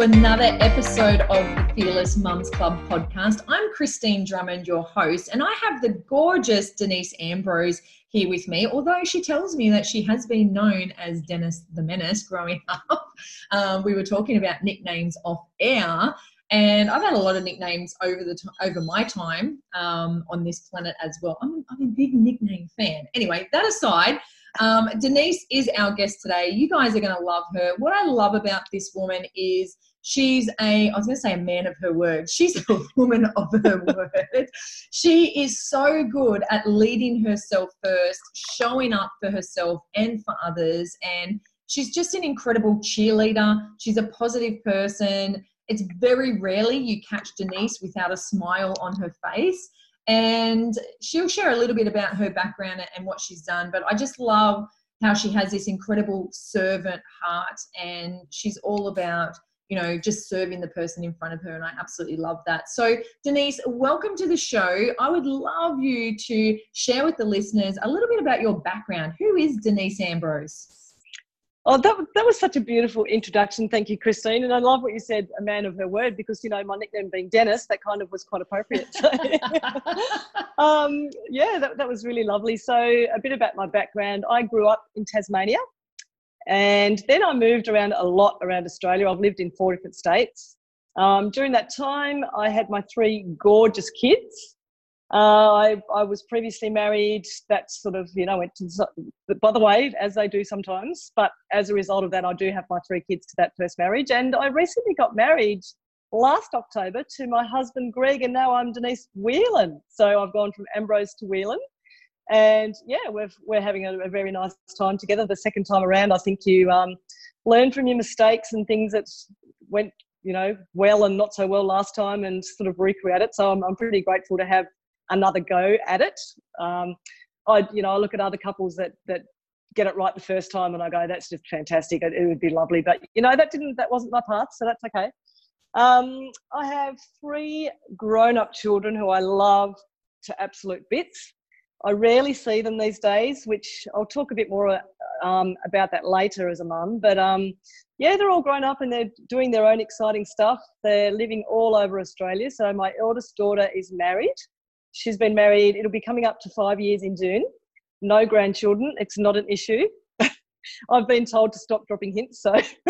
another episode of the Fearless Mums Club podcast. I'm Christine Drummond, your host, and I have the gorgeous Denise Ambrose here with me. Although she tells me that she has been known as Dennis the Menace growing up, um, we were talking about nicknames off air. And I've had a lot of nicknames over the t- over my time um, on this planet as well. I'm, I'm a big nickname fan. Anyway, that aside, um, Denise is our guest today. You guys are going to love her. What I love about this woman is she's a, I was going to say a man of her word. She's a woman of her word. She is so good at leading herself first, showing up for herself and for others. And she's just an incredible cheerleader. She's a positive person. It's very rarely you catch Denise without a smile on her face and she'll share a little bit about her background and what she's done. But I just love how she has this incredible servant heart, and she's all about you know just serving the person in front of her and i absolutely love that so denise welcome to the show i would love you to share with the listeners a little bit about your background who is denise ambrose Oh, that, that was such a beautiful introduction. Thank you, Christine. And I love what you said, a man of her word, because, you know, my nickname being Dennis, that kind of was quite appropriate. um, yeah, that, that was really lovely. So, a bit about my background. I grew up in Tasmania and then I moved around a lot around Australia. I've lived in four different states. Um, during that time, I had my three gorgeous kids. Uh, I, I was previously married. That sort of, you know, went to, by the way, as they do sometimes. But as a result of that, I do have my three kids to that first marriage. And I recently got married last October to my husband, Greg, and now I'm Denise Whelan. So I've gone from Ambrose to Whelan. And yeah, we're, we're having a, a very nice time together. The second time around, I think you um, learn from your mistakes and things that went, you know, well and not so well last time and sort of recreate it. So I'm, I'm pretty grateful to have another go at it. Um, I, you know, I look at other couples that that get it right the first time, and I go, "That's just fantastic. It, would be lovely." But you know, that didn't, that wasn't my path, so that's okay. Um, I have three grown-up children who I love to absolute bits. I rarely see them these days, which I'll talk a bit more um, about that later as a mum. But um, yeah, they're all grown up and they're doing their own exciting stuff. They're living all over Australia. So my eldest daughter is married. She's been married, it'll be coming up to five years in June. No grandchildren, it's not an issue. I've been told to stop dropping hints, so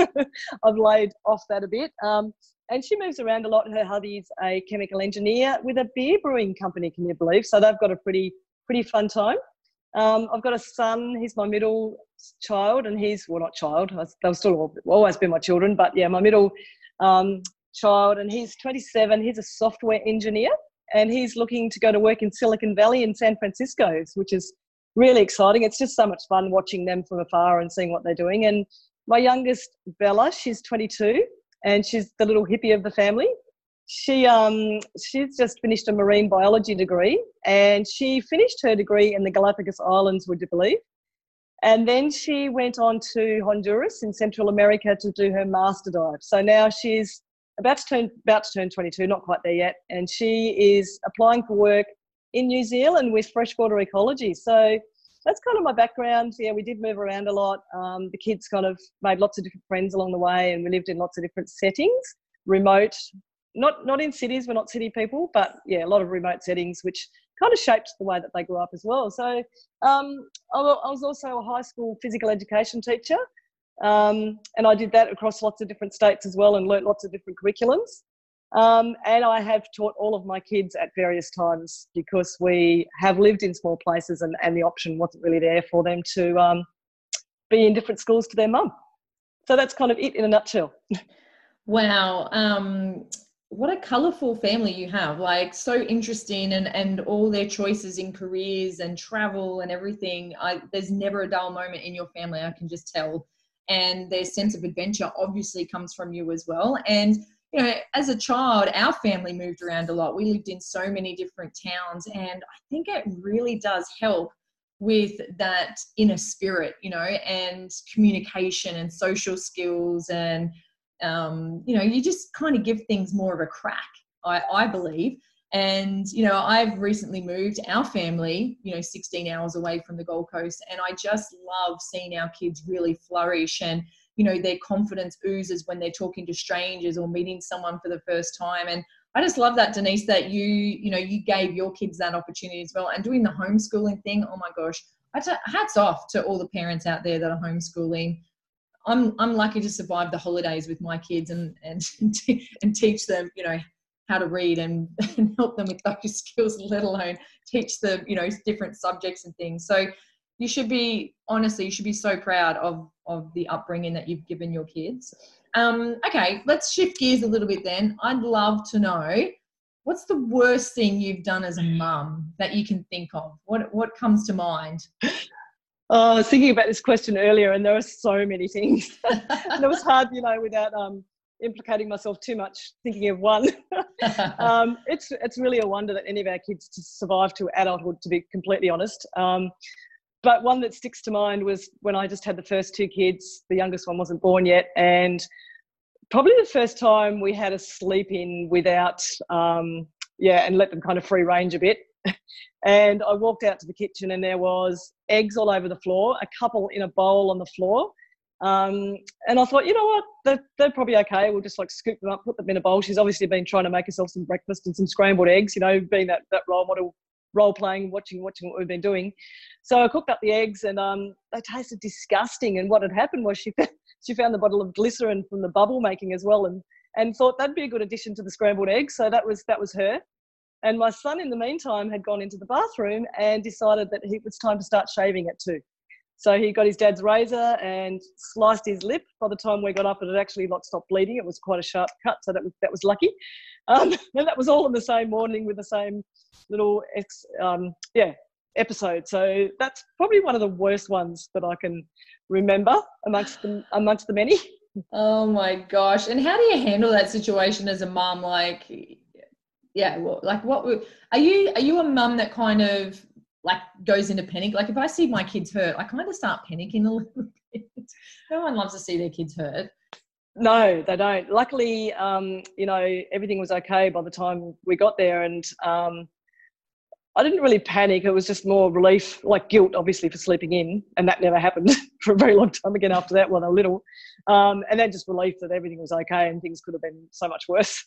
I've laid off that a bit. Um, and she moves around a lot. Her hubby's a chemical engineer with a beer brewing company, can you believe? So they've got a pretty, pretty fun time. Um, I've got a son, he's my middle child, and he's, well, not child, they'll still always be my children, but yeah, my middle um, child, and he's 27. He's a software engineer and he's looking to go to work in Silicon Valley in San Francisco, which is really exciting. It's just so much fun watching them from afar and seeing what they're doing. And my youngest, Bella, she's 22 and she's the little hippie of the family. She um she's just finished a marine biology degree and she finished her degree in the Galapagos Islands, would you believe? And then she went on to Honduras in Central America to do her master dive. So now she's about to turn about to turn 22, not quite there yet, and she is applying for work in New Zealand with freshwater ecology. So that's kind of my background. Yeah, we did move around a lot. Um, the kids kind of made lots of different friends along the way, and we lived in lots of different settings, remote. Not not in cities. We're not city people, but yeah, a lot of remote settings, which kind of shaped the way that they grew up as well. So um, I was also a high school physical education teacher. Um, and I did that across lots of different states as well and learnt lots of different curriculums. Um, and I have taught all of my kids at various times because we have lived in small places and, and the option wasn't really there for them to um, be in different schools to their mum. So that's kind of it in a nutshell. Wow. What a colourful family you have. Like so interesting and, and all their choices in careers and travel and everything. I, there's never a dull moment in your family. I can just tell and their sense of adventure obviously comes from you as well. And you know, as a child, our family moved around a lot. We lived in so many different towns, and I think it really does help with that inner spirit, you know, and communication and social skills, and um, you know, you just kind of give things more of a crack. I, I believe. And, you know, I've recently moved our family, you know, 16 hours away from the Gold Coast. And I just love seeing our kids really flourish. And, you know their confidence oozes when they're talking to strangers or meeting someone for the first time and I just love that Denise that you you know you gave your kids that opportunity as well and doing the homeschooling thing oh my gosh hats off to all the parents out there that are homeschooling I'm I'm lucky to survive the holidays with my kids and and and teach them you know how to read and, and help them with those skills let alone teach them you know different subjects and things. So you should be honestly you should be so proud of of the upbringing that you've given your kids. Um, okay let's shift gears a little bit then. I'd love to know what's the worst thing you've done as a mum that you can think of? What what comes to mind Oh, I was thinking about this question earlier, and there are so many things. and it was hard, you know, without um, implicating myself too much, thinking of one. um, it's it's really a wonder that any of our kids to survive to adulthood, to be completely honest. Um, but one that sticks to mind was when I just had the first two kids. The youngest one wasn't born yet, and probably the first time we had a sleep in without, um, yeah, and let them kind of free range a bit. and I walked out to the kitchen, and there was eggs all over the floor, a couple in a bowl on the floor. Um, and I thought, you know what, they're, they're, probably okay. We'll just like scoop them up, put them in a bowl. She's obviously been trying to make herself some breakfast and some scrambled eggs, you know, being that, that role model role playing, watching, watching what we've been doing. So I cooked up the eggs and um, they tasted disgusting. And what had happened was she she found the bottle of glycerin from the bubble making as well, and and thought that'd be a good addition to the scrambled eggs. So that was that was her. And my son, in the meantime, had gone into the bathroom and decided that it was time to start shaving it too. So he got his dad's razor and sliced his lip. By the time we got up, it had actually not stopped bleeding. It was quite a sharp cut, so that was that was lucky. Um, and that was all in the same morning with the same little ex, um, yeah episode. So that's probably one of the worst ones that I can remember amongst the amongst the many. Oh my gosh! And how do you handle that situation as a mum? Like, yeah, well, like what are you? Are you a mum that kind of like goes into panic? Like if I see my kids hurt, I kind of start panicking a little bit. no one loves to see their kids hurt. No, they don't. Luckily, um, you know, everything was okay by the time we got there, and um, I didn't really panic. It was just more relief, like guilt, obviously, for sleeping in, and that never happened for a very long time again after that one a little. Um, and then just relief that everything was okay and things could have been so much worse.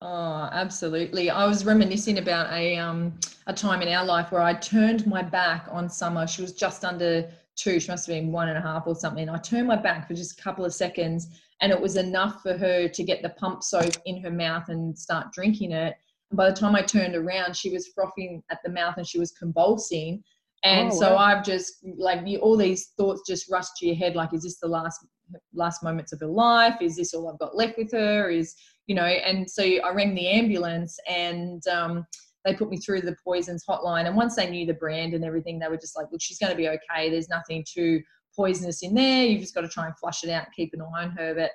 Oh, absolutely. I was reminiscing about a um a time in our life where I turned my back on Summer. She was just under two. She must have been one and a half or something. I turned my back for just a couple of seconds, and it was enough for her to get the pump soap in her mouth and start drinking it. And by the time I turned around, she was frothing at the mouth and she was convulsing. And oh, so wow. I've just like all these thoughts just rush to your head. Like, is this the last last moments of her life? Is this all I've got left with her? Is you know? And so I rang the ambulance and. Um, they put me through the poisons hotline and once they knew the brand and everything they were just like look she's going to be okay there's nothing too poisonous in there you've just got to try and flush it out and keep an eye on her but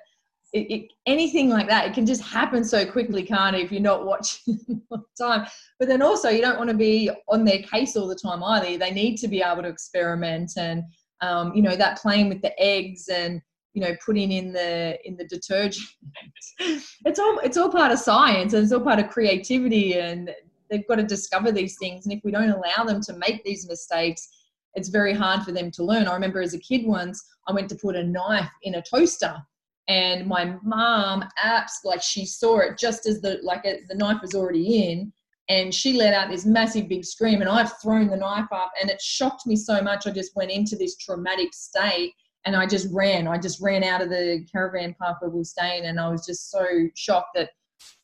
it, it, anything like that, it can just happen so quickly, can't it, if you're not watching all the time. But then also, you don't want to be on their case all the time either. They need to be able to experiment and, um, you know, that playing with the eggs and, you know, putting in the in the detergent. it's all it's all part of science and it's all part of creativity, and they've got to discover these things. And if we don't allow them to make these mistakes, it's very hard for them to learn. I remember as a kid once, I went to put a knife in a toaster and my mom apps like she saw it just as the like it, the knife was already in and she let out this massive big scream and i've thrown the knife up and it shocked me so much i just went into this traumatic state and i just ran. I just ran out of the caravan park where we were staying and i was just so shocked that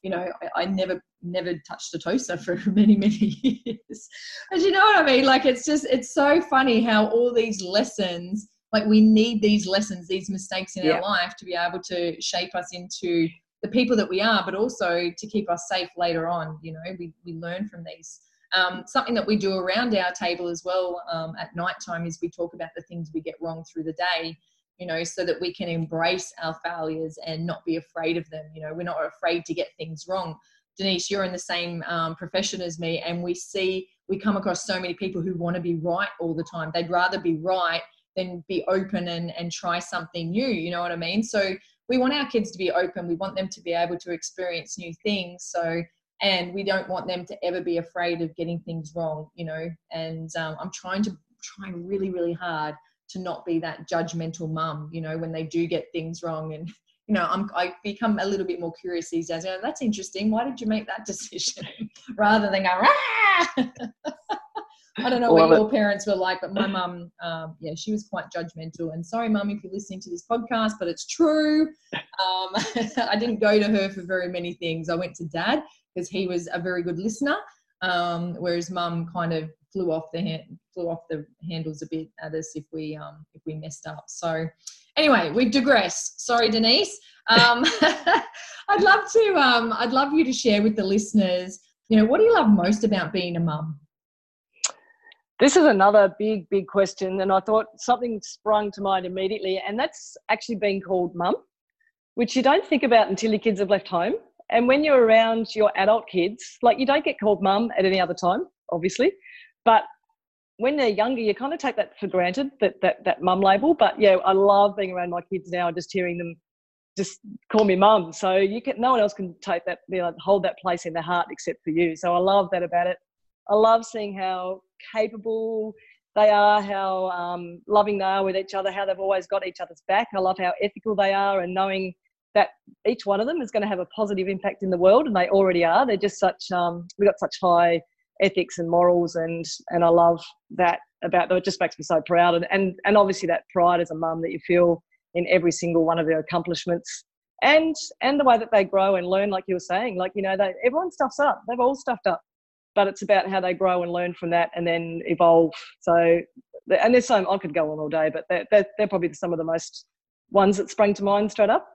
you know i, I never never touched a toaster for many many years. But you know what i mean? Like it's just it's so funny how all these lessons like we need these lessons these mistakes in yeah. our life to be able to shape us into the people that we are but also to keep us safe later on you know? We, we learn from these um, something that we do around our table as well um, at night time is we talk about the things we get wrong through the day you know so that we can embrace our failures and not be afraid of them you know we're not afraid to get things wrong denise you're in the same um, profession as me and we see we come across so many people who want to be right all the time they'd rather be right than be open and, and try something new. You know what I mean? So we want our kids to be open. We want them to be able to experience new things. So, and we don't want them to ever be afraid of getting things wrong, you know. And um, I'm trying to trying really, really hard to not be that judgmental mum, you know, when they do get things wrong. And, you know, I'm, I become a little bit more curious these days. You know, that's interesting. Why did you make that decision? Rather than go, ah! I don't know what your it. parents were like, but my mum, um, yeah, she was quite judgmental. And sorry, mum, if you're listening to this podcast, but it's true. Um, I didn't go to her for very many things. I went to dad because he was a very good listener, um, whereas mum kind of flew off the hand, flew off the handles a bit at us if we um, if we messed up. So anyway, we digress. Sorry, Denise. Um, I'd love to. Um, I'd love you to share with the listeners. You know, what do you love most about being a mum? This is another big, big question, and I thought something sprung to mind immediately, and that's actually being called mum, which you don't think about until your kids have left home. And when you're around your adult kids, like you don't get called mum at any other time, obviously, but when they're younger, you kind of take that for granted that that that mum label. But yeah, I love being around my kids now and just hearing them just call me mum. So you can no one else can take that, you know, hold that place in their heart except for you. So I love that about it. I love seeing how capable they are, how um, loving they are with each other, how they've always got each other's back. I love how ethical they are, and knowing that each one of them is going to have a positive impact in the world, and they already are. They're just such um, we've got such high ethics and morals, and and I love that about them. It just makes me so proud, and and and obviously that pride as a mum that you feel in every single one of their accomplishments. And and the way that they grow and learn, like you were saying, like you know, they everyone stuffs up. They've all stuffed up but it's about how they grow and learn from that and then evolve. So, and there's some, I could go on all day, but they're, they're, they're probably some of the most ones that sprang to mind straight up.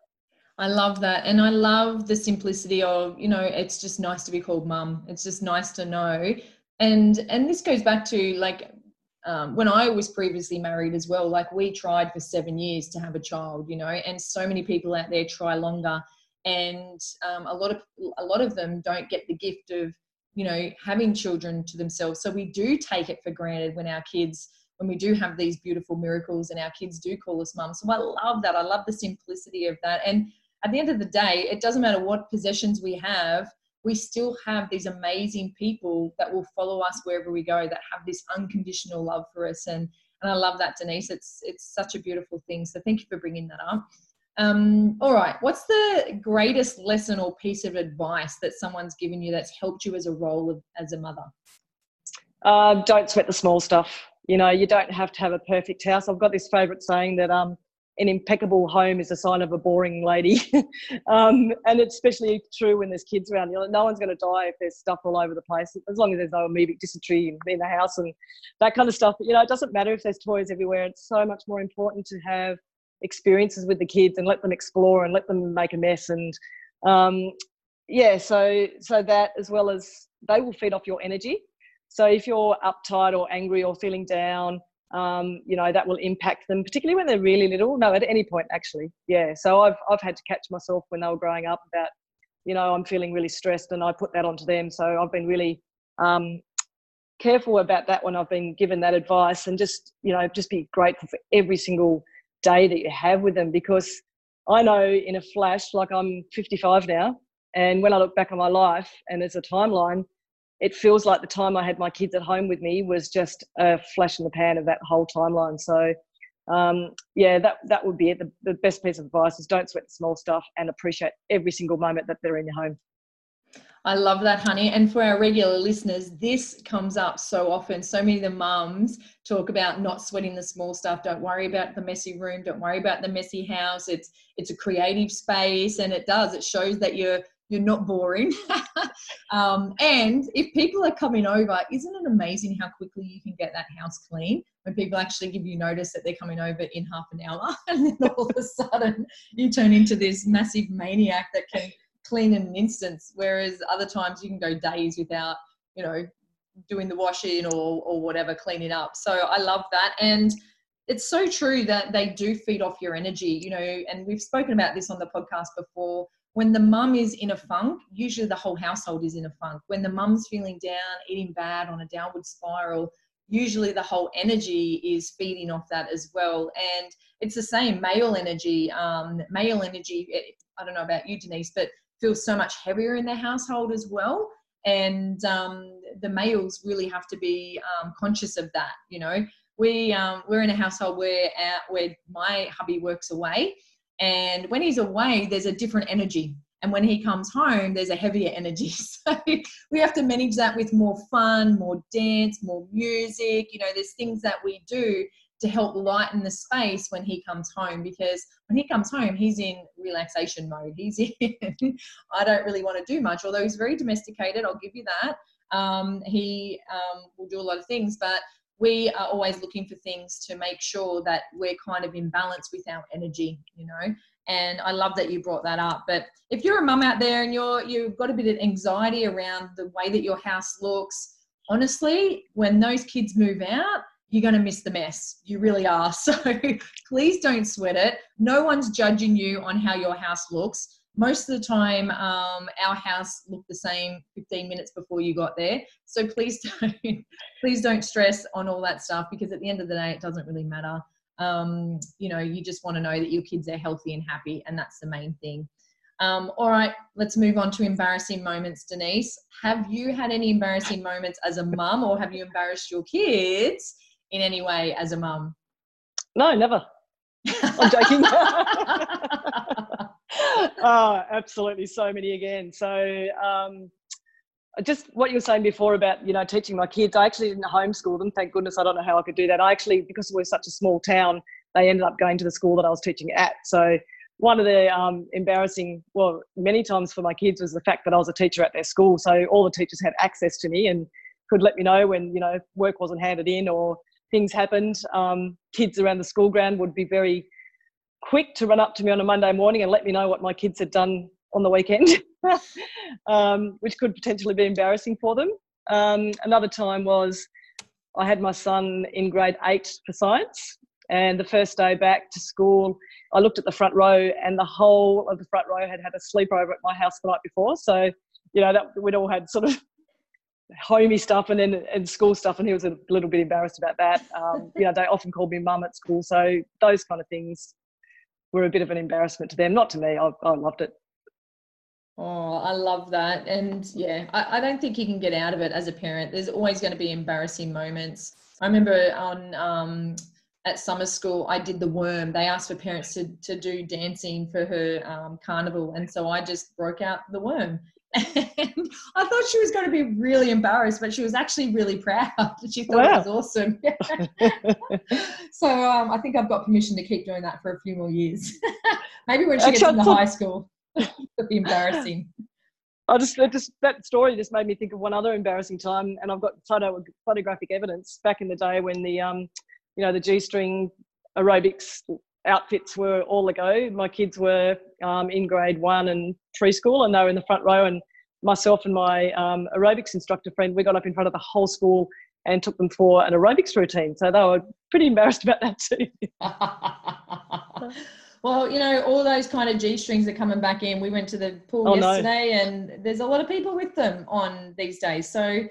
I love that. And I love the simplicity of, you know, it's just nice to be called mum. It's just nice to know. And and this goes back to like um, when I was previously married as well, like we tried for seven years to have a child, you know, and so many people out there try longer. And um, a lot of a lot of them don't get the gift of you know having children to themselves so we do take it for granted when our kids when we do have these beautiful miracles and our kids do call us mum so i love that i love the simplicity of that and at the end of the day it doesn't matter what possessions we have we still have these amazing people that will follow us wherever we go that have this unconditional love for us and and i love that denise it's it's such a beautiful thing so thank you for bringing that up um, all right. What's the greatest lesson or piece of advice that someone's given you that's helped you as a role of, as a mother? Uh, don't sweat the small stuff. You know, you don't have to have a perfect house. I've got this favourite saying that um, an impeccable home is a sign of a boring lady. um, and it's especially true when there's kids around. You know, no one's going to die if there's stuff all over the place, as long as there's no amoebic dysentery in the house and that kind of stuff. But, you know, it doesn't matter if there's toys everywhere. It's so much more important to have experiences with the kids and let them explore and let them make a mess and um, yeah so so that as well as they will feed off your energy so if you're uptight or angry or feeling down um, you know that will impact them particularly when they're really little. No at any point actually. Yeah so i've i've had to catch myself when they were growing up about you know i'm feeling really stressed and i put that onto them. So i've been really um, careful about that when i've been given that advice and just you know just be grateful for every single day that you have with them because I know in a flash, like I'm 55 now, and when I look back on my life and there's a timeline, it feels like the time I had my kids at home with me was just a flash in the pan of that whole timeline. So, um, yeah, that that would be it. The, the best piece of advice is don't sweat the small stuff and appreciate every single moment that they're in your home. I love that, honey. And for our regular listeners, this comes up so often. So many of the mums talk about not sweating the small stuff. Don't worry about the messy room. Don't worry about the messy house. It's it's a creative space, and it does. It shows that you're you're not boring. um, and if people are coming over, isn't it amazing how quickly you can get that house clean when people actually give you notice that they're coming over in half an hour, and then all of a sudden you turn into this massive maniac that can clean in an instance, whereas other times you can go days without, you know, doing the washing or, or whatever, cleaning up. So I love that. And it's so true that they do feed off your energy, you know, and we've spoken about this on the podcast before. When the mum is in a funk, usually the whole household is in a funk. When the mum's feeling down, eating bad on a downward spiral, usually the whole energy is feeding off that as well. And it's the same male energy. Um, male energy, I don't know about you, Denise, but feels so much heavier in their household as well and um, the males really have to be um, conscious of that you know we um, we're in a household where our, where my hubby works away, and when he's away, there's a different energy. And when he comes home, there's a heavier energy. So we have to manage that with more fun, more dance, more music. You know, there's things that we do to help lighten the space when he comes home because when he comes home he's in relaxation mode he's in i don't really want to do much although he's very domesticated i'll give you that um, he um, will do a lot of things but we are always looking for things to make sure that we're kind of in balance with our energy you know and i love that you brought that up but if you're a mum out there and you're you've got a bit of anxiety around the way that your house looks honestly when those kids move out you're going to miss the mess. You really are. So please don't sweat it. No one's judging you on how your house looks. Most of the time, um, our house looked the same 15 minutes before you got there. So please don't, please don't stress on all that stuff because at the end of the day, it doesn't really matter. Um, you know, you just want to know that your kids are healthy and happy, and that's the main thing. Um, all right, let's move on to embarrassing moments, Denise. Have you had any embarrassing moments as a mum, or have you embarrassed your kids in any way as a mum? No, never. I'm joking. oh, absolutely, so many again. So, um, just what you were saying before about you know teaching my kids. I actually didn't homeschool them. Thank goodness. I don't know how I could do that. I actually, because we're such a small town, they ended up going to the school that I was teaching at. So one of the um, embarrassing, well, many times for my kids was the fact that I was a teacher at their school. So all the teachers had access to me and could let me know when you know work wasn't handed in or things happened. Um, kids around the school ground would be very quick to run up to me on a Monday morning and let me know what my kids had done on the weekend, um, which could potentially be embarrassing for them. Um, another time was I had my son in grade eight for science, and the first day back to school, I looked at the front row, and the whole of the front row had had a sleepover at my house the night before. So, you know, that we'd all had sort of homey stuff and then and school stuff and he was a little bit embarrassed about that um, you know they often called me mum at school so those kind of things were a bit of an embarrassment to them not to me i, I loved it. Oh i love that and yeah I, I don't think you can get out of it as a parent. There's always going to be embarrassing moments. I remember on um, at summer school i did the worm. They asked for parents to, to do dancing for her um, carnival and so i just broke out the worm and I thought she was going to be really embarrassed, but she was actually really proud. She thought wow. it was awesome. so um, I think I've got permission to keep doing that for a few more years. Maybe when she gets into high school, it'll be embarrassing. I just, just that story just made me think of one other embarrassing time, and I've got photo photographic evidence back in the day when the um, you know, the G-string aerobics outfits were all a go. My kids were um, in grade one and preschool, and they were in the front row. And myself and my um, aerobics instructor friend, we got up in front of the whole school and took them for an aerobics routine. So they were pretty embarrassed about that too. well, you know, all those kind of G strings are coming back in. We went to the pool oh, yesterday, no. and there's a lot of people with them on these days. So,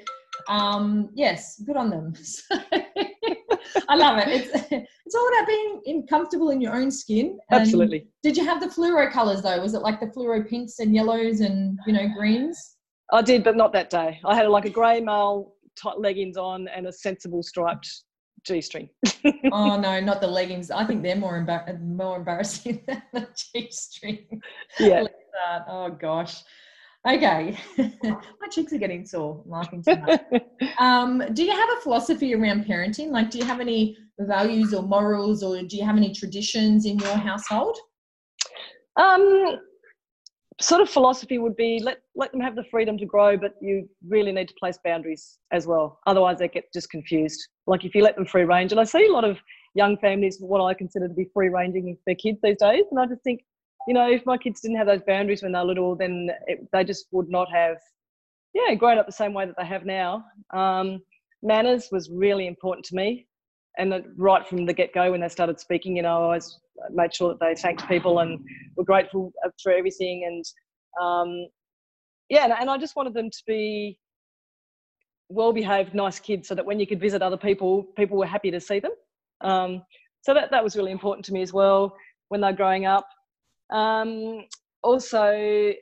um, yes, good on them. I love it. It's it's all about being in, comfortable in your own skin. And Absolutely. Did you have the fluoro colors though? Was it like the fluoro pinks and yellows and you know greens? I did, but not that day. I had like a grey male tight leggings on and a sensible striped G string. oh no, not the leggings. I think they're more embar- more embarrassing than the G string. Yeah. oh gosh. Okay, my cheeks are getting sore. Laughing too much. um, do you have a philosophy around parenting? Like, do you have any values or morals, or do you have any traditions in your household? Um, sort of philosophy would be let let them have the freedom to grow, but you really need to place boundaries as well. Otherwise, they get just confused. Like if you let them free range, and I see a lot of young families what I consider to be free ranging their kids these days, and I just think you know, if my kids didn't have those boundaries when they were little, then it, they just would not have, yeah, grown up the same way that they have now. Um, manners was really important to me. And right from the get go, when they started speaking, you know, I always made sure that they thanked people and were grateful for everything. And um, yeah, and, and I just wanted them to be well behaved, nice kids, so that when you could visit other people, people were happy to see them. Um, so that, that was really important to me as well when they're growing up. Um, also,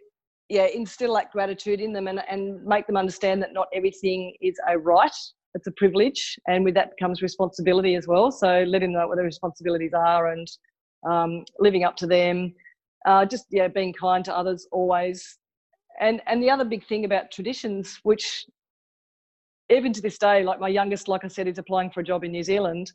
yeah, instill that gratitude in them and, and make them understand that not everything is a right it's a privilege, and with that comes responsibility as well. So let them know what the responsibilities are and um, living up to them. Uh, just yeah, being kind to others always. And and the other big thing about traditions, which even to this day, like my youngest, like I said, is applying for a job in New Zealand,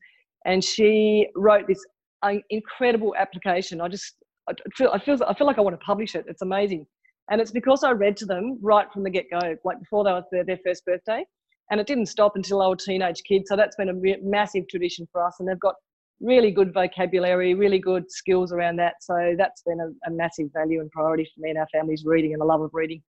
and she wrote this uh, incredible application. I just I feel I feel I feel like I want to publish it. It's amazing, and it's because I read to them right from the get go, like before they were their, their first birthday, and it didn't stop until they were teenage kids. So that's been a re- massive tradition for us, and they've got really good vocabulary, really good skills around that. So that's been a, a massive value and priority for me and our family's reading and the love of reading.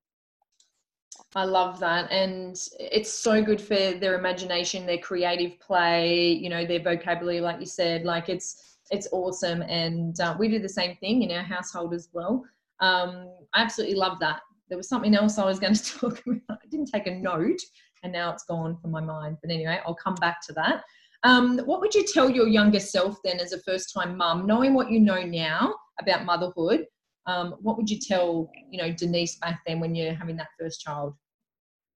I love that. And it's so good for their imagination, their creative play, you know, their vocabulary, like you said, like it's, it's awesome. And uh, we do the same thing in our household as well. Um, I absolutely love that. There was something else I was going to talk about. I didn't take a note and now it's gone from my mind. But anyway, I'll come back to that. Um, what would you tell your younger self then as a first time mum, knowing what you know now about motherhood? Um, what would you tell, you know, Denise back then when you're having that first child?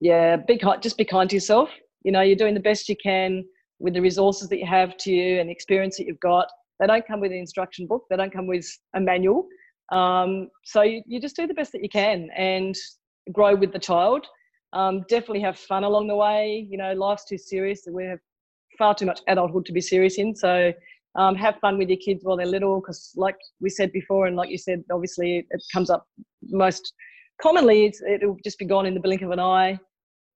Yeah, be kind, just be kind to yourself. You know, you're doing the best you can with the resources that you have to you and the experience that you've got. They don't come with an instruction book. They don't come with a manual. Um, so you, you just do the best that you can and grow with the child. Um, definitely have fun along the way. You know, life's too serious. We have far too much adulthood to be serious in. So um, have fun with your kids while they're little, because like we said before, and like you said, obviously it comes up most commonly. it'll just be gone in the blink of an eye.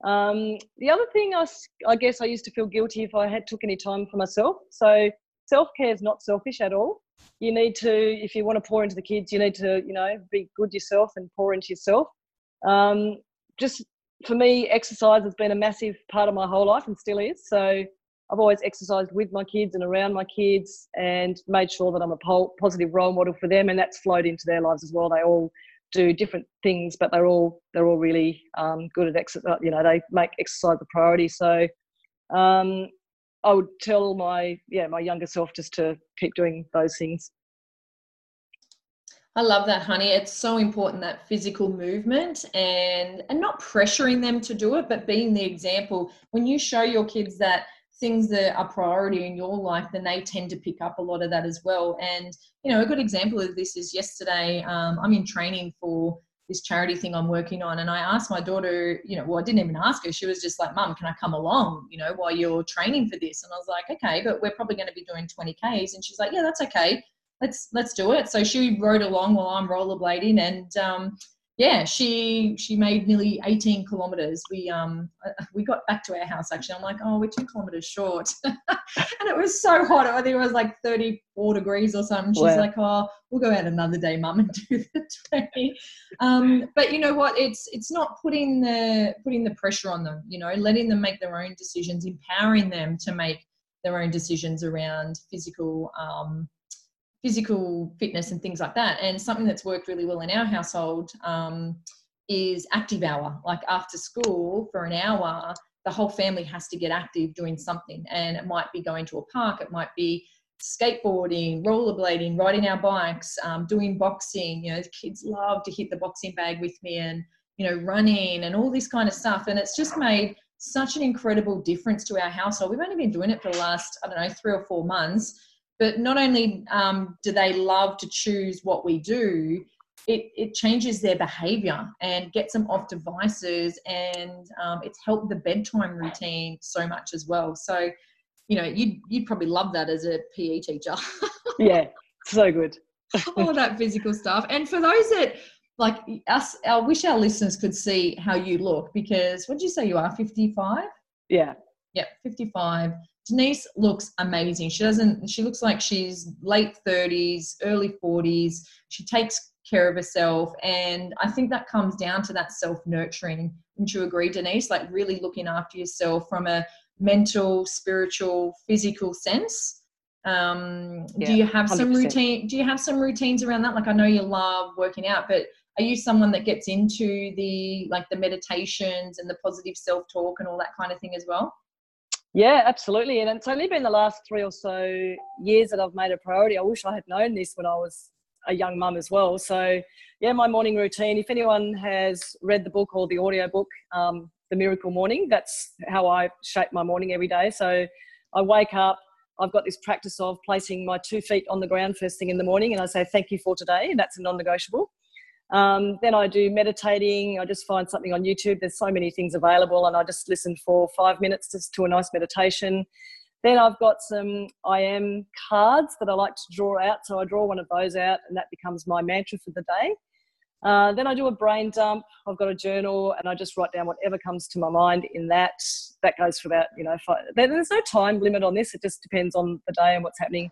Um, the other thing I, I guess I used to feel guilty if I had took any time for myself. So self care is not selfish at all. You need to, if you want to pour into the kids, you need to, you know, be good yourself and pour into yourself. Um, just for me, exercise has been a massive part of my whole life and still is. So I've always exercised with my kids and around my kids and made sure that I'm a positive role model for them, and that's flowed into their lives as well. They all do different things, but they're all they're all really um, good at exercise. You know, they make exercise a priority. So um, I would tell my yeah my younger self just to keep doing those things. I love that, honey. It's so important that physical movement and and not pressuring them to do it, but being the example. When you show your kids that things that are priority in your life, then they tend to pick up a lot of that as well. And, you know, a good example of this is yesterday, um, I'm in training for this charity thing I'm working on. And I asked my daughter, you know, well, I didn't even ask her. She was just like, Mum, can I come along, you know, while you're training for this? And I was like, okay, but we're probably going to be doing 20 Ks. And she's like, yeah, that's okay. Let's, let's do it. So she rode along while I'm rollerblading and, um, yeah, she she made nearly 18 kilometers. We um uh, we got back to our house actually. I'm like, oh, we're two kilometers short, and it was so hot. I think it was like 34 degrees or something. She's wow. like, oh, we'll go out another day, mum, and do the 20. Um, but you know what? It's it's not putting the putting the pressure on them. You know, letting them make their own decisions, empowering them to make their own decisions around physical um, physical fitness and things like that. And something that's worked really well in our household um, is active hour. Like after school for an hour, the whole family has to get active doing something. And it might be going to a park, it might be skateboarding, rollerblading, riding our bikes, um, doing boxing. You know, kids love to hit the boxing bag with me and, you know, running and all this kind of stuff. And it's just made such an incredible difference to our household. We've only been doing it for the last, I don't know, three or four months but not only um, do they love to choose what we do, it, it changes their behavior and gets them off devices and um, it's helped the bedtime routine so much as well. So, you know, you'd, you'd probably love that as a PE teacher. yeah, so good. All that physical stuff. And for those that like us, I wish our listeners could see how you look because what did you say you are, 55? Yeah. Yeah, 55. Denise looks amazing. She doesn't, she looks like she's late 30s, early 40s. She takes care of herself. And I think that comes down to that self nurturing. Wouldn't you agree, Denise? Like really looking after yourself from a mental, spiritual, physical sense. Um, yeah, do you have 100%. some routine? Do you have some routines around that? Like I know you love working out, but are you someone that gets into the like the meditations and the positive self talk and all that kind of thing as well? Yeah, absolutely. And it's only been the last three or so years that I've made a priority. I wish I had known this when I was a young mum as well. So, yeah, my morning routine. If anyone has read the book or the audio book, um, the miracle morning. That's how I shape my morning every day. So I wake up, I've got this practice of placing my two feet on the ground first thing in the morning, and I say thank you for today, and that's a non-negotiable. Um, then I do meditating. I just find something on YouTube. There's so many things available, and I just listen for five minutes just to a nice meditation. Then I've got some I am cards that I like to draw out. So I draw one of those out, and that becomes my mantra for the day. Uh, then I do a brain dump. I've got a journal, and I just write down whatever comes to my mind in that. That goes for about you know. Five, there's no time limit on this. It just depends on the day and what's happening.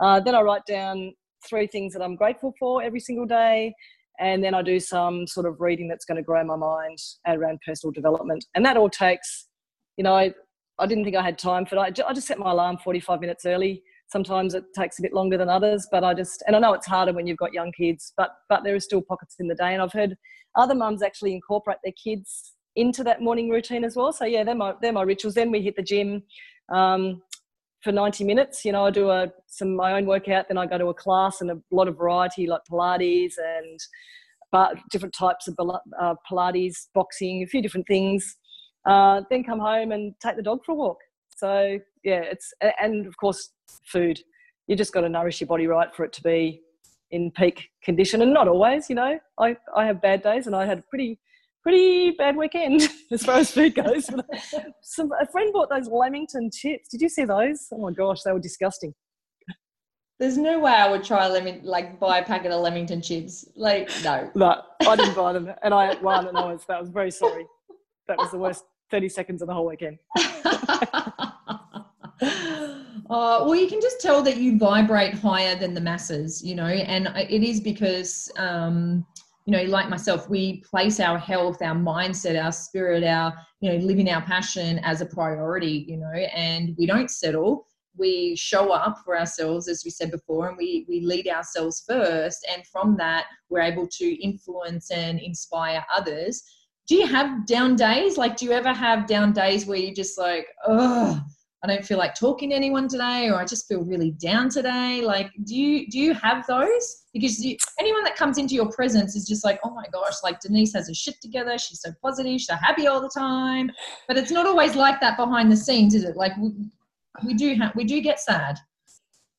Uh, then I write down three things that I'm grateful for every single day, and then I do some sort of reading that's going to grow my mind around personal development. And that all takes, you know, I, I didn't think I had time for it. I just set my alarm 45 minutes early. Sometimes it takes a bit longer than others, but I just, and I know it's harder when you've got young kids, but, but there are still pockets in the day. And I've heard other mums actually incorporate their kids into that morning routine as well. So yeah, they're my, they're my rituals. Then we hit the gym. Um, for 90 minutes. You know, I do a some my own workout, then I go to a class and a lot of variety like Pilates and but different types of uh, Pilates, boxing, a few different things. Uh, then come home and take the dog for a walk. So yeah, it's and of course food. You just got to nourish your body right for it to be in peak condition, and not always. You know, I I have bad days, and I had a pretty pretty bad weekend as far as food goes. Some, a friend bought those Lamington chips. Did you see those? Oh my gosh, they were disgusting. There's no way I would try lemon like buy a packet of Lamington chips. Like no. No, I didn't buy them, and I had one, and I was that was very sorry. That was the worst thirty seconds of the whole weekend. Uh, well, you can just tell that you vibrate higher than the masses, you know, and it is because um, you know, like myself, we place our health, our mindset, our spirit, our, you know, living our passion as a priority, you know, and we don't settle. We show up for ourselves, as we said before, and we, we lead ourselves first. And from that, we're able to influence and inspire others. Do you have down days? Like, do you ever have down days where you just like, oh, I don't feel like talking to anyone today, or I just feel really down today. Like, do you do you have those? Because you, anyone that comes into your presence is just like, oh my gosh, like Denise has her shit together. She's so positive. She's so happy all the time. But it's not always like that behind the scenes, is it? Like we, we do have we do get sad.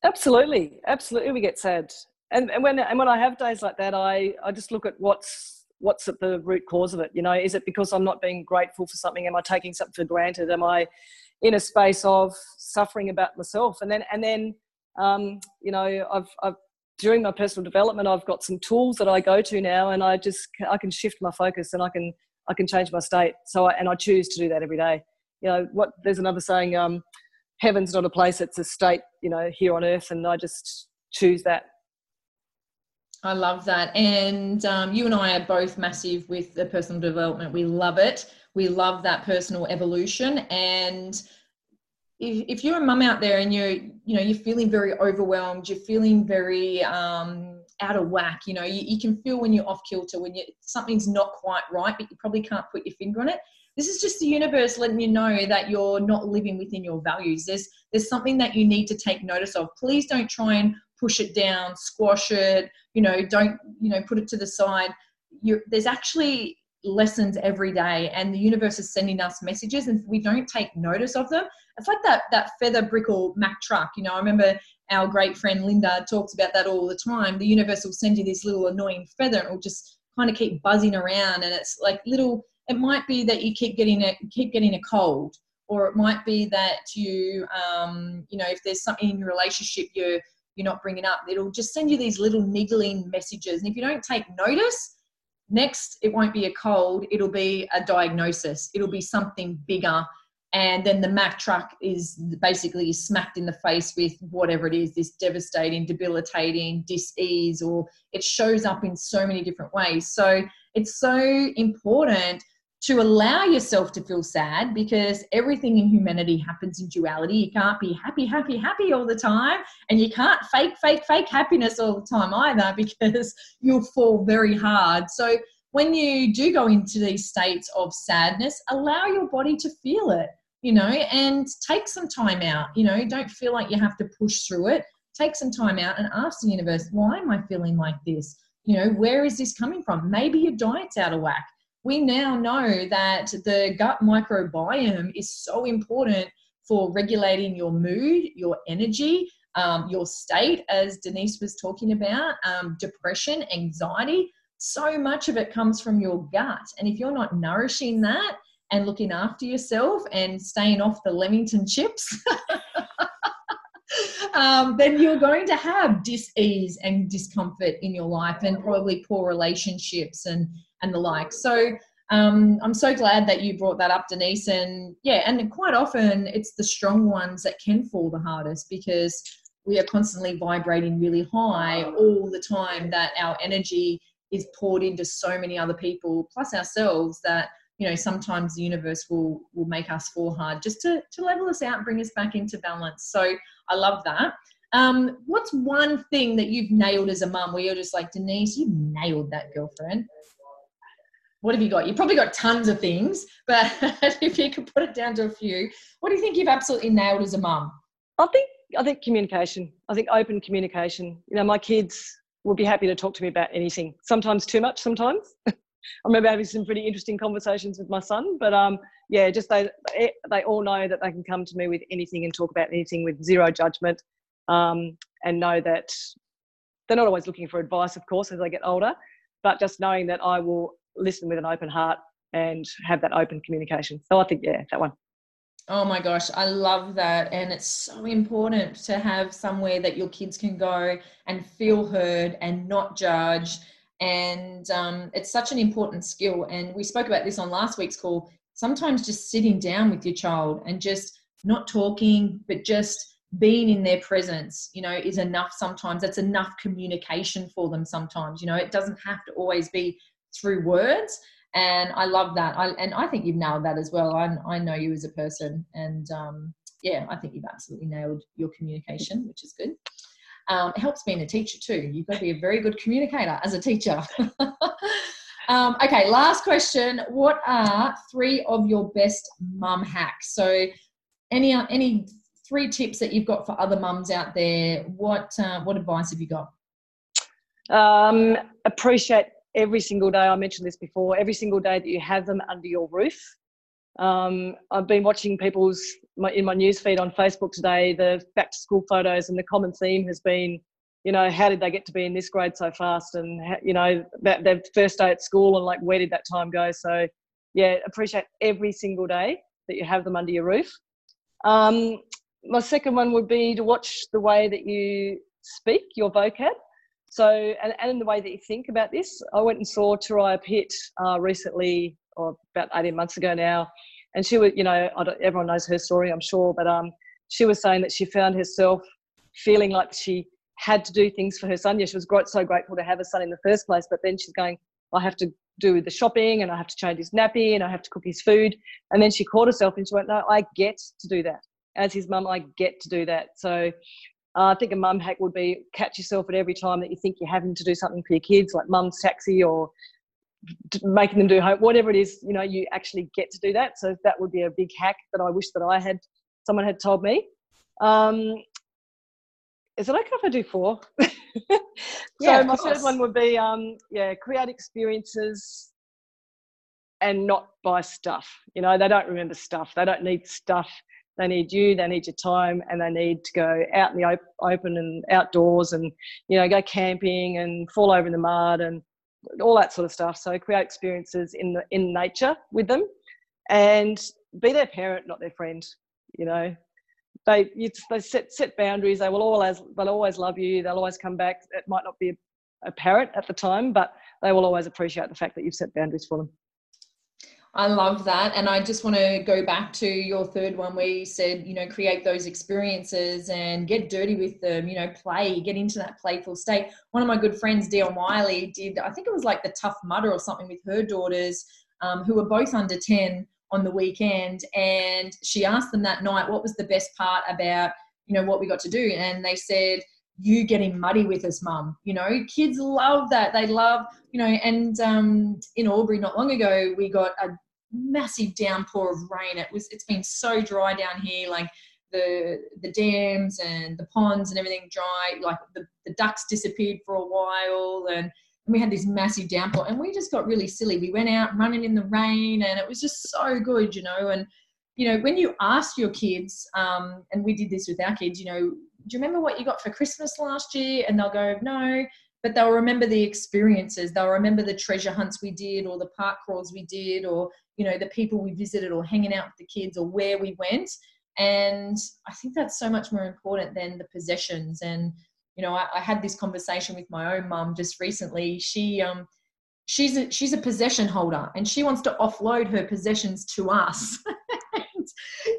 Absolutely, absolutely, we get sad. And, and when and when I have days like that, I I just look at what's what's at the root cause of it. You know, is it because I'm not being grateful for something? Am I taking something for granted? Am I in a space of suffering about myself. And then and then um, you know I've, I've during my personal development I've got some tools that I go to now and I just I can shift my focus and I can I can change my state. So I, and I choose to do that every day. You know what there's another saying um, heaven's not a place it's a state you know here on earth and I just choose that I love that. And um, you and I are both massive with the personal development. We love it. We love that personal evolution. And if, if you're a mum out there and you're you know you're feeling very overwhelmed you're feeling very um, out of whack you know you, you can feel when you're off kilter when you something's not quite right but you probably can't put your finger on it. This is just the universe letting you know that you're not living within your values. There's there's something that you need to take notice of. Please don't try and push it down squash it you know don't you know put it to the side. You're, there's actually lessons every day and the universe is sending us messages and we don't take notice of them. It's like that that feather brickle mack truck you know. I remember our great friend linda talks about that all the time. The universe will send you this little annoying feather and it will just kind of keep buzzing around and it's like little it might be that you keep getting a keep getting a cold or it might be that you um you know if there's something in your relationship you're you're not bringing up it'll just send you these little niggling messages and if you don't take notice Next, it won't be a cold, it'll be a diagnosis, it'll be something bigger. And then the Mack truck is basically smacked in the face with whatever it is this devastating, debilitating dis-ease, or it shows up in so many different ways. So it's so important to allow yourself to feel sad because everything in humanity happens in duality. You can't be happy, happy, happy all the time, and you can't fake, fake, fake happiness all the time either because you'll fall very hard. So, when you do go into these states of sadness, allow your body to feel it, you know, and take some time out. You know, don't feel like you have to push through it. Take some time out and ask the universe, why am I feeling like this? You know, where is this coming from? Maybe your diet's out of whack we now know that the gut microbiome is so important for regulating your mood, your energy, um, your state, as Denise was talking about, um, depression, anxiety. So much of it comes from your gut. And if you're not nourishing that and looking after yourself and staying off the Lemington chips, um, then you're going to have dis-ease and discomfort in your life and probably poor relationships and and the like. So um, i'm so glad that you brought that up denise and yeah and quite often it's the strong ones that can fall the hardest because we are constantly vibrating really high all the time that our energy is poured into so many other people plus ourselves that you know sometimes the universe will will make us fall hard just to to level us out and bring us back into balance. So i love that. Um, what's one thing that you've nailed as a mum where you're just like denise you nailed that girlfriend what have you got? You've probably got tons of things but if you could put it down to a few what do you think you've absolutely nailed as a mum? I think i think communication. I think open communication. You know my kids will be happy to talk to me about anything. Sometimes too much sometimes. I remember having some pretty interesting conversations with my son. But um, yeah, just they they all know that they can come to me with anything and talk about anything with zero judgment, um, and know that they're not always looking for advice, of course, as they get older, but just knowing that I will listen with an open heart and have that open communication. So I think yeah, that one. Oh my gosh, I love that. And it's so important to have somewhere that your kids can go and feel heard and not judge and um, it's such an important skill and we spoke about this on last week's call sometimes just sitting down with your child and just not talking but just being in their presence you know is enough sometimes that's enough communication for them sometimes you know it doesn't have to always be through words and i love that I, and i think you've nailed that as well i, I know you as a person and um, yeah i think you've absolutely nailed your communication which is good um, it helps being a teacher too. You've got to be a very good communicator as a teacher. um, okay, last question. What are three of your best mum hacks? So, any any three tips that you've got for other mums out there? What uh, what advice have you got? Um, appreciate every single day. I mentioned this before. Every single day that you have them under your roof. Um, I've been watching people's my, in my newsfeed on Facebook today the back to school photos, and the common theme has been, you know, how did they get to be in this grade so fast, and you know that their first day at school, and like where did that time go? So, yeah, appreciate every single day that you have them under your roof. Um, my second one would be to watch the way that you speak, your vocab. So, and, and in the way that you think about this, I went and saw Turia Pitt uh, recently, or about 18 months ago now, and she was, you know, everyone knows her story, I'm sure, but um, she was saying that she found herself feeling like she had to do things for her son. Yeah, she was so grateful to have a son in the first place, but then she's going, I have to do the shopping and I have to change his nappy and I have to cook his food. And then she caught herself and she went, No, I get to do that. As his mum, I get to do that. So uh, I think a mum hack would be catch yourself at every time that you think you're having to do something for your kids, like mum's taxi or making them do home, whatever it is, you know, you actually get to do that. So that would be a big hack that I wish that I had, someone had told me. Um, is it okay if I do four? so yeah, my third one would be, um, yeah, create experiences and not buy stuff. You know, they don't remember stuff. They don't need stuff. They need you. They need your time, and they need to go out in the op- open and outdoors, and you know, go camping and fall over in the mud and all that sort of stuff. So create experiences in the in nature with them, and be their parent, not their friend. You know, they you, they set set boundaries. They will always they'll always love you. They'll always come back. It might not be apparent at the time, but they will always appreciate the fact that you've set boundaries for them. I love that. And I just want to go back to your third one where you said, you know, create those experiences and get dirty with them, you know, play, get into that playful state. One of my good friends, Dion Wiley, did, I think it was like the Tough Mudder or something with her daughters um, who were both under 10 on the weekend. And she asked them that night, what was the best part about, you know, what we got to do? And they said, you getting muddy with us, mum. You know, kids love that. They love, you know, and um, in Albury not long ago, we got a massive downpour of rain. It was, it's been so dry down here, like the the dams and the ponds and everything dry. Like the, the ducks disappeared for a while, and and we had this massive downpour and we just got really silly. We went out running in the rain and it was just so good, you know. And, you know, when you ask your kids, um, and we did this with our kids, you know, you remember what you got for Christmas last year? And they'll go, no, but they'll remember the experiences. They'll remember the treasure hunts we did or the park crawls we did or, you know, the people we visited or hanging out with the kids or where we went. And I think that's so much more important than the possessions. And, you know, I, I had this conversation with my own mum just recently. She, um, she's a, she's a possession holder and she wants to offload her possessions to us. and,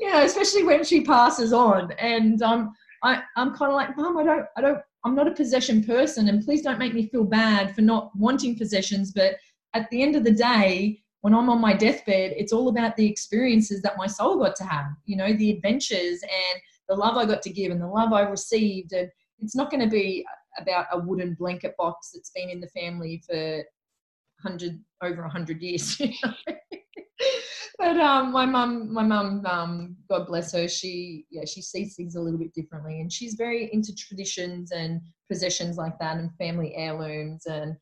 you know, especially when she passes on. And um, I, I'm kind of like, mum, I don't, I don't, I'm not a possession person, and please don't make me feel bad for not wanting possessions. But at the end of the day, when I'm on my deathbed, it's all about the experiences that my soul got to have, you know, the adventures and the love I got to give and the love I received. And it's not going to be about a wooden blanket box that's been in the family for hundred over a hundred years. but um, my mum, my mum, um, God bless her, she yeah she sees things a little bit differently, and she's very into traditions and possessions like that, and family heirlooms, and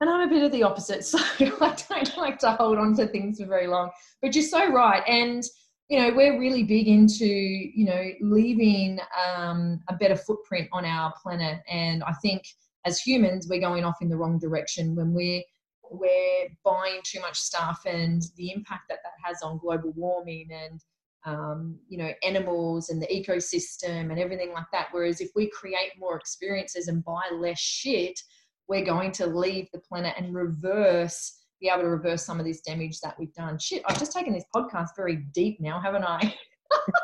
and I'm a bit of the opposite, so I don't like to hold on to things for very long. But you're so right, and you know we're really big into you know leaving um, a better footprint on our planet, and I think as humans we're going off in the wrong direction when we're we're buying too much stuff and the impact that that has on global warming and um, you know animals and the ecosystem and everything like that. Whereas if we create more experiences and buy less shit we're going to leave the planet and reverse be able to reverse some of this damage that we've done. Shit i've just taken this podcast very deep now haven't i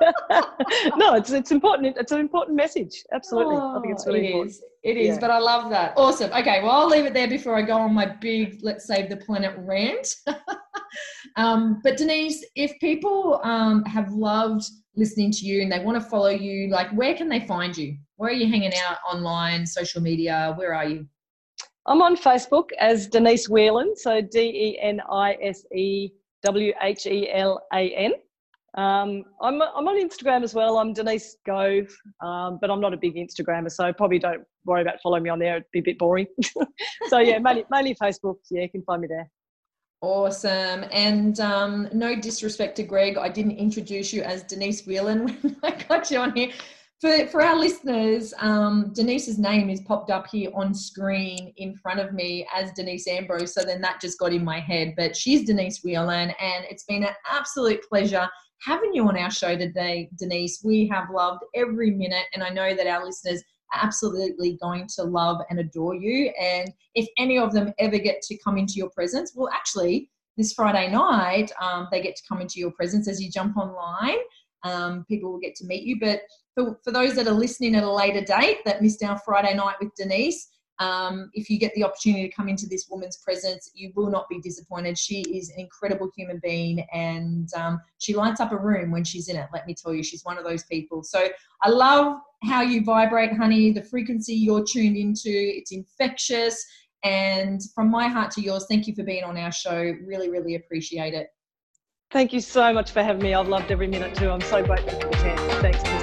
no, it's it's important. It's an important message. Absolutely, oh, I think it's really it important. Is. It is, yeah. but I love that. Awesome. Okay, well, I'll leave it there before I go on my big "Let's Save the Planet" rant. um, but Denise, if people um, have loved listening to you and they want to follow you, like, where can they find you? Where are you hanging out online, social media? Where are you? I'm on Facebook as Denise Whelan, so D E N I S E W H E L A N. Um, I'm, I'm on Instagram as well. I'm Denise Gove, um, but I'm not a big Instagrammer, so probably don't worry about following me on there. It'd be a bit boring. so yeah, mainly, mainly Facebook. Yeah, you can find me there. Awesome. And um, no disrespect to Greg, I didn't introduce you as Denise Whelan when I got you on here. For, for our listeners, um, Denise's name is popped up here on screen in front of me as Denise Ambrose. So then that just got in my head. But she's Denise Whelan, and it's been an absolute pleasure having you on our show today, Denise. We have loved every minute, and I know that our listeners are absolutely going to love and adore you. And if any of them ever get to come into your presence, well, actually, this Friday night, um, they get to come into your presence as you jump online. Um, people will get to meet you. But for, for those that are listening at a later date that missed our Friday night with Denise, um, if you get the opportunity to come into this woman's presence, you will not be disappointed. She is an incredible human being and um, she lights up a room when she's in it. Let me tell you, she's one of those people. So I love how you vibrate, honey, the frequency you're tuned into. It's infectious. And from my heart to yours, thank you for being on our show. Really, really appreciate it. Thank you so much for having me. I've loved every minute too. I'm so grateful for the chance. Thanks.